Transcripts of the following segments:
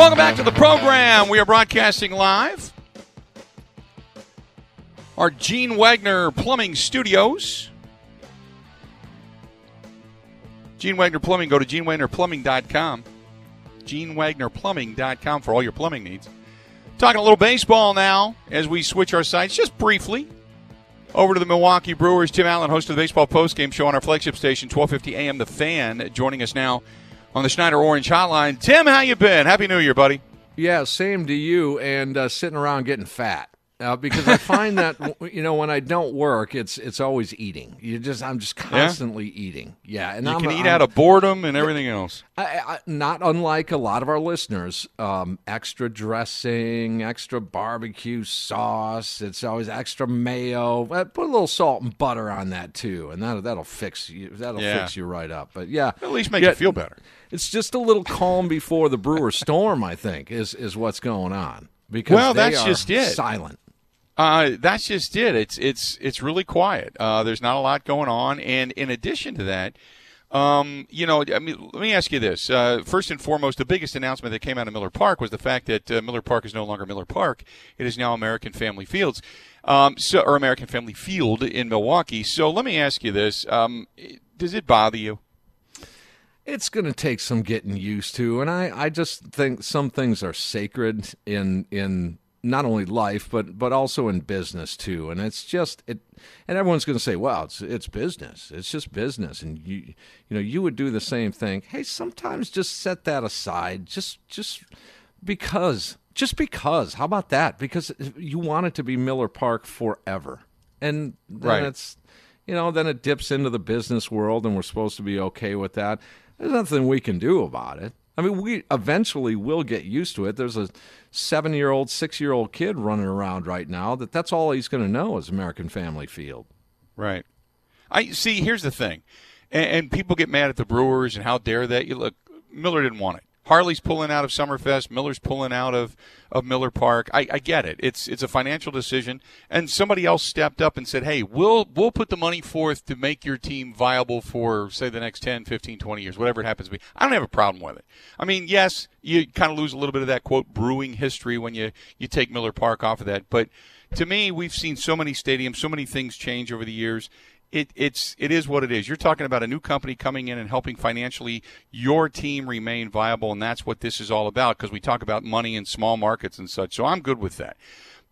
Welcome back to the program. We are broadcasting live. Our Gene Wagner Plumbing Studios. Gene Wagner Plumbing. Go to genewagnerplumbing.com. genewagnerplumbing.com for all your plumbing needs. Talking a little baseball now as we switch our sights just briefly over to the Milwaukee Brewers. Tim Allen, host of the Baseball Postgame Show on our flagship station, 1250 AM The Fan, joining us now on the Schneider Orange Hotline. Tim, how you been? Happy New Year, buddy. Yeah, same to you. And uh, sitting around getting fat. Uh, because I find that you know when I don't work, it's it's always eating. You just I'm just constantly yeah? eating. Yeah, and you I'm, can eat I'm, out of boredom and everything else. I, I, not unlike a lot of our listeners, um, extra dressing, extra barbecue sauce. It's always extra mayo. Uh, put a little salt and butter on that too, and that that'll fix you. That'll yeah. fix you right up. But yeah, at least make yeah, you feel better. It's just a little calm before the Brewer storm. I think is is what's going on because well, that's just it. Silent. Uh, that's just it. It's it's it's really quiet. Uh, there's not a lot going on, and in addition to that, um, you know, I mean, let me ask you this. Uh, first and foremost, the biggest announcement that came out of Miller Park was the fact that uh, Miller Park is no longer Miller Park. It is now American Family Fields, um, so or American Family Field in Milwaukee. So let me ask you this: um, Does it bother you? It's going to take some getting used to, and I, I just think some things are sacred in in not only life but but also in business too. And it's just it and everyone's going to say well it's it's business. It's just business. And you you know you would do the same thing. Hey sometimes just set that aside. Just just because just because. How about that? Because you want it to be Miller Park forever. And then right. it's you know then it dips into the business world and we're supposed to be okay with that. There's nothing we can do about it I mean, we eventually will get used to it. There's a seven year old, six year old kid running around right now that that's all he's going to know is American Family Field. Right. I see. Here's the thing, and, and people get mad at the Brewers and how dare that. You look, Miller didn't want it. Harley's pulling out of Summerfest. Miller's pulling out of, of Miller Park. I, I get it. It's it's a financial decision, and somebody else stepped up and said, "Hey, we'll we'll put the money forth to make your team viable for say the next 10, 15, 20 years, whatever it happens to be." I don't have a problem with it. I mean, yes, you kind of lose a little bit of that quote brewing history when you you take Miller Park off of that, but to me, we've seen so many stadiums, so many things change over the years it, it's it is what it is. You're talking about a new company coming in and helping financially your team remain viable, and that's what this is all about. Because we talk about money in small markets and such, so I'm good with that.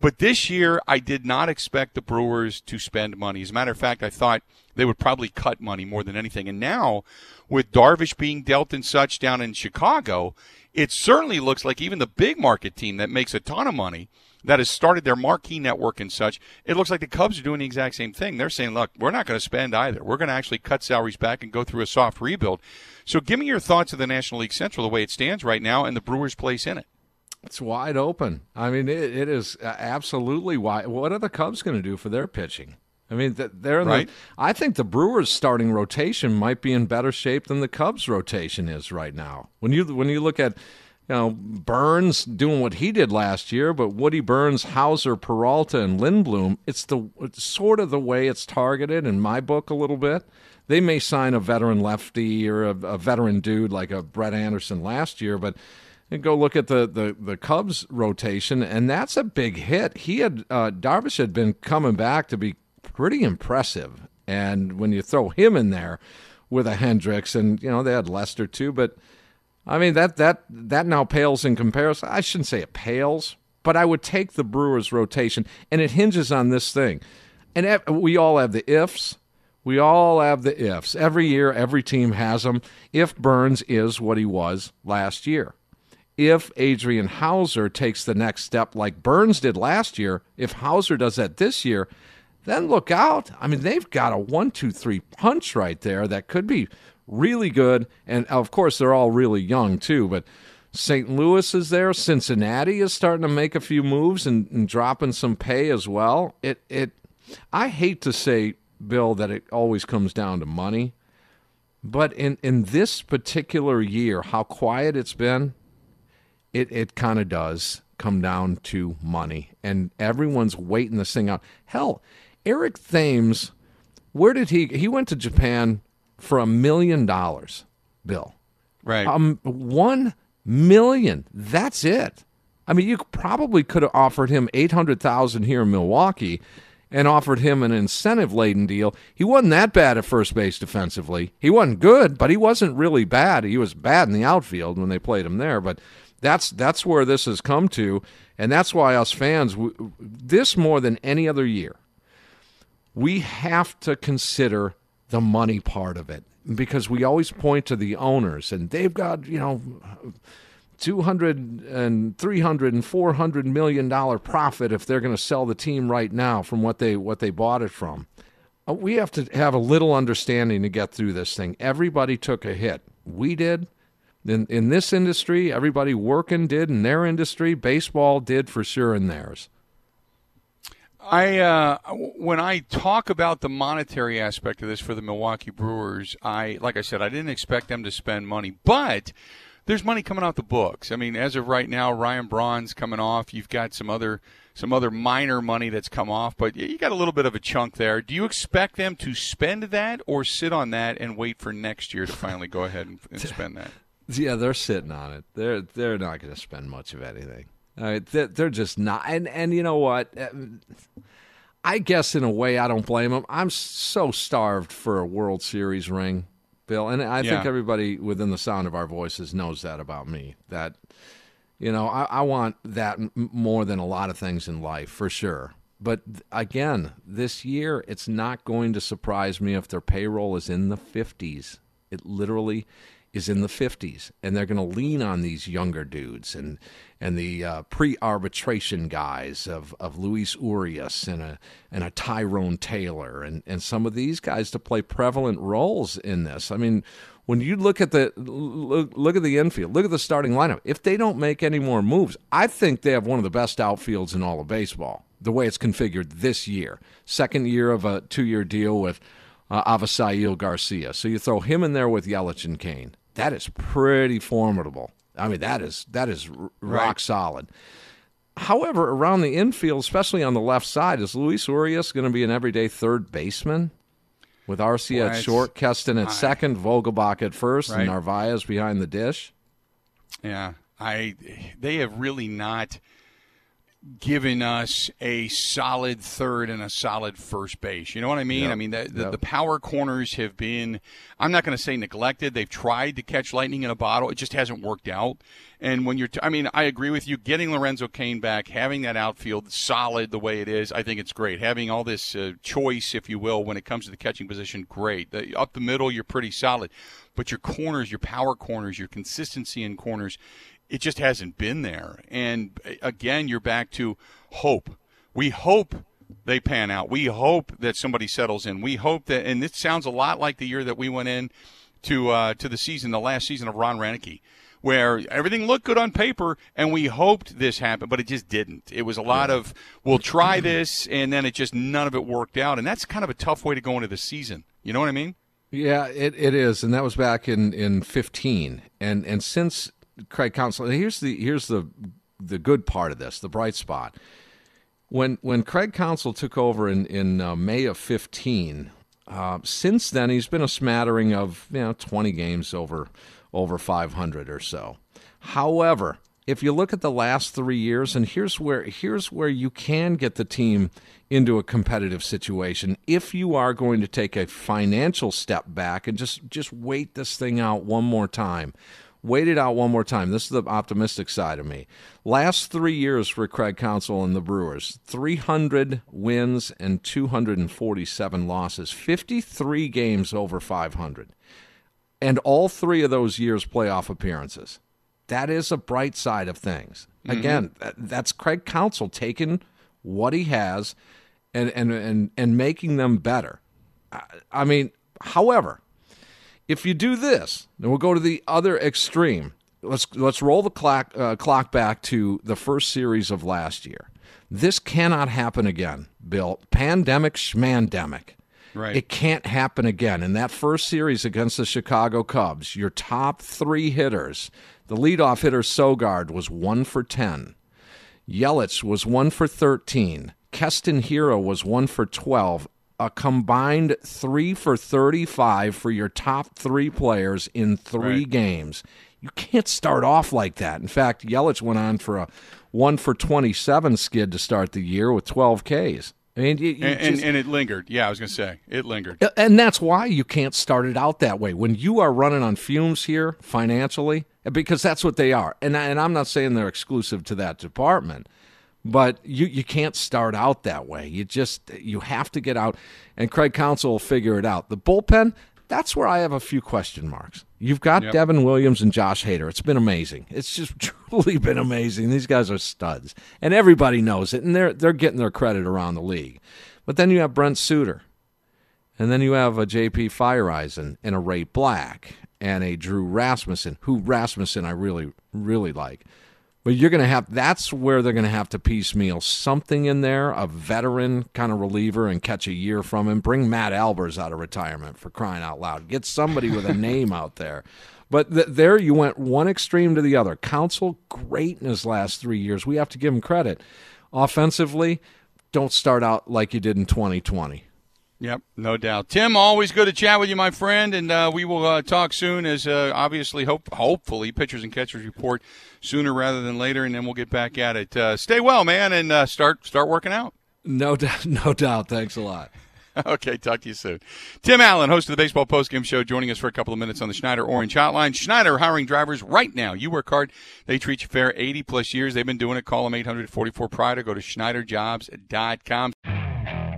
But this year, I did not expect the Brewers to spend money. As a matter of fact, I thought they would probably cut money more than anything. And now, with Darvish being dealt and such down in Chicago, it certainly looks like even the big market team that makes a ton of money that has started their marquee network and such, it looks like the Cubs are doing the exact same thing. They're saying, look, we're not going to spend either. We're going to actually cut salaries back and go through a soft rebuild. So give me your thoughts of the National League Central, the way it stands right now, and the Brewers' place in it. It's wide open. I mean, it, it is uh, absolutely wide. What are the Cubs going to do for their pitching? I mean, they're right. The, I think the Brewers' starting rotation might be in better shape than the Cubs' rotation is right now. When you when you look at you know, Burnes doing what he did last year, but Woody Burnes, Houser, Peralta, and Lindblom, it's the it's sort of the way it's targeted in my book a little bit. they may sign a veteran lefty or a, a veteran dude like a Brett Anderson last year, but go look at the, the, the Cubs rotation, and that's a big hit. He had uh, Darvish had been coming back to be pretty impressive, and when you throw him in there with a Hendricks, and you know they had Lester too, but I mean that that that now pales in comparison. I shouldn't say it pales, but I would take the Brewers rotation, and it hinges on this thing, and we all have the ifs. We all have the ifs. Every year, every team has them. If Burnes is what he was last year if Adrian Houser takes the next step like Burnes did last year, if Houser does that this year, then look out. I mean, they've got a one, two, three punch right there that could be really good. And of course, they're all really young too. But St. Louis is there. Cincinnati is starting to make a few moves and, and dropping some pay as well. It it. I hate to say, Bill, that it always comes down to money. But in, in this particular year, how quiet it's been, it, it kind of does come down to money. And everyone's waiting this thing out. Hell, Eric Thames, where did he he went to Japan for a million dollars, Bill. Right. Um one million. That's it. I mean, you probably could have offered him eight hundred thousand here in Milwaukee and offered him an incentive laden deal. He wasn't that bad at first base defensively. He wasn't good, but he wasn't really bad. He was bad in the outfield when they played him there, but that's that's where this has come to, and that's why us fans, this more than any other year, we have to consider the money part of it. Because we always point to the owners and they've got you know 200 and 300 and 400 million dollar profit if they're going to sell the team right now from what they what they bought it from. Uh, we have to have a little understanding to get through this thing. Everybody took a hit. We did. In, in this industry, everybody working did in their industry. Baseball did for sure in theirs. I uh, when I talk about the monetary aspect of this for the Milwaukee Brewers, I like I said, I didn't expect them to spend money, but there's money coming out the books. I mean, as of right now, Ryan Braun's coming off. You've got some other some other minor money that's come off, but you got a little bit of a chunk there. Do you expect them to spend that or sit on that and wait for next year to finally go ahead and, and spend that? Yeah, they're sitting on it. They're they're not going to spend much of anything. They're, they're just not. And and you know what? Uh, I guess in a way I don't blame them. I'm so starved for a World Series ring, Bill, and I yeah. think everybody within the sound of our voices knows that about me. That you know I, I want that more than a lot of things in life for sure. But again, this year it's not going to surprise me if their payroll is in the 50s. It literally is in the 50s, and they're going to lean on these younger dudes and and the uh, pre-arbitration guys of, of Luis Urias and a and a Tyrone Taylor and, and some of these guys to play prevalent roles in this. I mean, when you look at the look, look at the infield, look at the starting lineup. If they don't make any more moves, I think they have one of the best outfields in all of baseball. The way it's configured this year, second year of a two-year deal with uh, Avisail Garcia. So you throw him in there with Yelich and Cain. That is pretty formidable. I mean, that is that is r- right. rock solid. However, around the infield, especially on the left side, is Luis Urias going to be an everyday third baseman with Arcia at short, Keston at I, second, Vogelbach at first, right. and Narvaez behind the dish? Yeah, I they have really not giving us a solid third and a solid first base. You know what I mean? Yep. I mean, the, the, yep. the, power corners have been, I'm not going to say neglected. They've tried to catch lightning in a bottle. It just hasn't worked out. And when you're, t- I mean, I agree with you. Getting Lorenzo Cain back, having that outfield solid the way it is, I think it's great. Having all this uh, choice, if you will, when it comes to the catching position, great. The, up the middle, you're pretty solid. But your corners, your power corners, your consistency in corners it just hasn't been there. And again, you're back to hope. We hope they pan out. We hope that somebody settles in. We hope that, and this sounds a lot like the year that we went in to uh, to the season, the last season of Ron Roenicke, where everything looked good on paper, and we hoped this happened, but it just didn't. It was a lot of we'll try this, and then it just none of it worked out, and that's kind of a tough way to go into the season. You know what I mean? Yeah, it, it is, and that was back in in fifteen, and and since Craig Counsell. Here's the here's the the good part of this, the bright spot. When when Craig Counsell took over in in uh, May of fifteen, Uh, since then, he's been a smattering of you know 20 games over over 500 or so. However, if you look at the last three years, and here's where here's where you can get the team into a competitive situation if you are going to take a financial step back and just just wait this thing out one more time. Wait it out one more time. This is the optimistic side of me. Last three years for Craig Counsell and the Brewers 300 wins and 247 losses, 53 games over 500. And all three of those years, playoff appearances. That is a bright side of things. Mm-hmm. Again, that's Craig Counsell taking what he has and, and, and, and making them better. I mean, however, if you do this, then we'll go to the other extreme. Let's let's roll the clock uh, clock back to the first series of last year. This cannot happen again, Bill. Pandemic schmandemic. Right. It can't happen again. In that first series against the Chicago Cubs, your top three hitters, the leadoff hitter Sogard was one for ten. Yelich was one for thirteen. Keston Hiura was one for twelve a combined three for 35 for your top three players in three right. games. You can't start off like that. In fact, Yelich went on for a one for 27 skid to start the year with 12 Ks. I mean, you, you and, just, and, it lingered. Yeah, I was going to say it lingered. And that's why you can't start it out that way. When you are running on fumes here financially, because that's what they are. And, and I'm not saying they're exclusive to that department, but you you can't start out that way. You just you have to get out, and Craig Counsell will figure it out. The bullpen, that's where I have a few question marks. You've got yep. Devin Williams and Josh Hader. It's been amazing. It's just truly been amazing. These guys are studs, and everybody knows it, and they're they're getting their credit around the league. But then you have Brent Suter, and then you have a J.P. Feyereisen and a Ray Black and a Drew Rasmussen, who Rasmussen I really really like. But you're going to have that's where they're going to have to piecemeal something in there, a veteran kind of reliever, and catch a year from him. Bring Matt Albers out of retirement for crying out loud. Get somebody with a name out there. But th- there you went one extreme to the other. Counsell great in his last three years. We have to give him credit. Offensively, don't start out like you did in 2020. Yep, no doubt. Tim, always good to chat with you, my friend, and uh, we will uh, talk soon. As uh, obviously, hope hopefully, pitchers and catchers report sooner rather than later, and then we'll get back at it. Uh, stay well, man, and uh, start start working out. No doubt, no doubt. Thanks a lot. okay, talk to you soon. Tim Allen, host of the Baseball Postgame Show, joining us for a couple of minutes on the Schneider Orange Hotline. Schneider hiring drivers right now. You work hard, they treat you fair. 80 plus years, they've been doing it. Call them 844 Pride or go to SchneiderJobs.com.